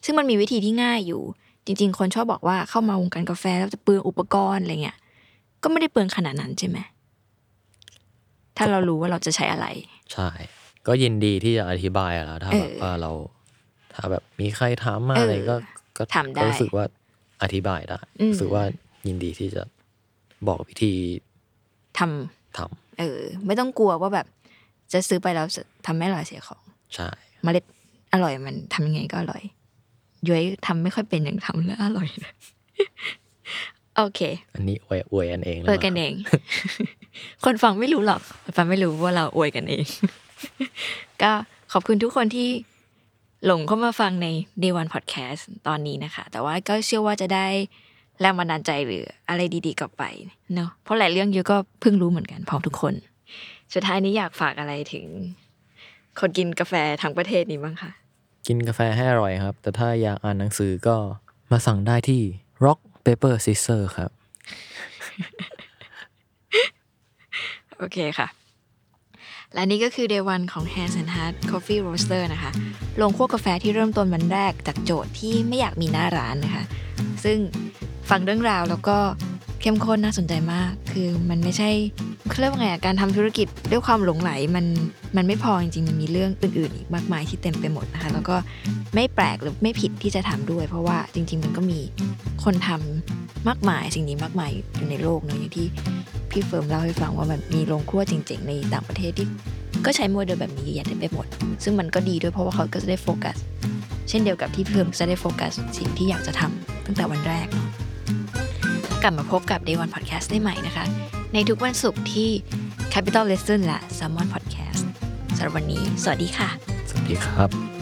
ซึ่งมันมีวิธีที่ง่ายอยู่ จริง ๆ คนชอบบอกว่าเข้ามาวงการกาแฟแล้วจะเปลืองอุปกรณ์อะไรเงี้ยก็ไม่ได้เปลืองขนาดนั้นใช่ไหมถ้าเรารู้ว่าเราจะใช้อะไร ใช่ ก็ยินดีที่จะอธิบายอะแล้วถ้าเออแบบว่าเรา ถ้าแบบมีใครถามมาเออออะไรก็ ก็ถามได้ก็รู้สึกว่าอธิบายได้อืมรู้สึกว่ายินดีที่จะบอกวิธีทำทำเออ ไม่ต้องกลัวว่าแบบ จะซื้อไปแล้วจะทำไม่อร่อยเสียของ ใช่เมล็ดอร่อยมันทำยังไงก็อร่อยย้อยทำไม่ค่อยเป็นอย่างทำแล้วอร่อยเลยโอเค อันนี้อวยอวยกันเองอวยกันเอง คนฟังไม่รู้หรอกคนฟังไม่รู้ว่าเราอวยกันเอง ก็ขอบคุณทุกคนที่ หลงเข้ามาฟังใน Day One Podcast ตอนนี้นะคะ แต่ว่าก็เชื่อว่าจะได้แรงบันดาลใจหรืออะไรดีๆกลับไปเนาะเพราะหลายเรื่องเยอะก็เพิ่งรู้เหมือนกันพร้อมทุกคน สุดท้ายนี้อยากฝากอะไรถึง คนกินกาแฟทั้งประเทศนี้บ้างคะกินกาแฟให้อร่อยครับ แต่ถ้าอยากอ่านหนังสือก็มาสั่งได้ที่ Rock Paper Scissor ครับ โอเคค่ะ และนี่ก็คือ Day One ของ Hands and Heart Coffee Roaster นะคะ ลงคั่วกาแฟที่เริ่มต้นวันแรกจากโจทย์ที่ไม่อยากมีหน้าร้านนะคะ ซึ่งฟังเรื่องราวแล้วก็ เข้มข้นน่าสนใจมาก คือมันไม่ใช่เขาเรียกว่าไงการทำธุรกิจด้วยความหลงไหลมันมันไม่พอจริงๆ มันมีเรื่องอื่นๆ อีกมากมายที่เต็มไปหมดนะคะ แล้วก็ไม่แปลกหรือไม่ผิดที่จะทำด้วย เพราะว่าจริง ๆ มันก็มีคนทำมากมายสิ่งนี้มากมายอยู่ในโลกเนอะอย่างที่พี่เฟิร์มเล่าให้ฟังว่ามันมีโรงคั่วจริงๆในต่างประเทศที่ก็ใช้โมเดลแบบนี้เยอะแยะเต็มไปหมด ซึ่งมันก็ดีด้วยเพราะว่าเขาก็จะได้โฟกัส เช่นเดียวกับที่เฟิร์มจะได้โฟกัสสิ่งที่อยากจะทำตั้งแต่วันแรกเนาะ กลับมาพบกับ Day One Podcast ได้ใหม่นะคะ ในทุกวันศุกร์ที่ Capital Lesson และ Salmon Podcast สำหรับวันนี้ สวัสดีค่ะ สวัสดีครับ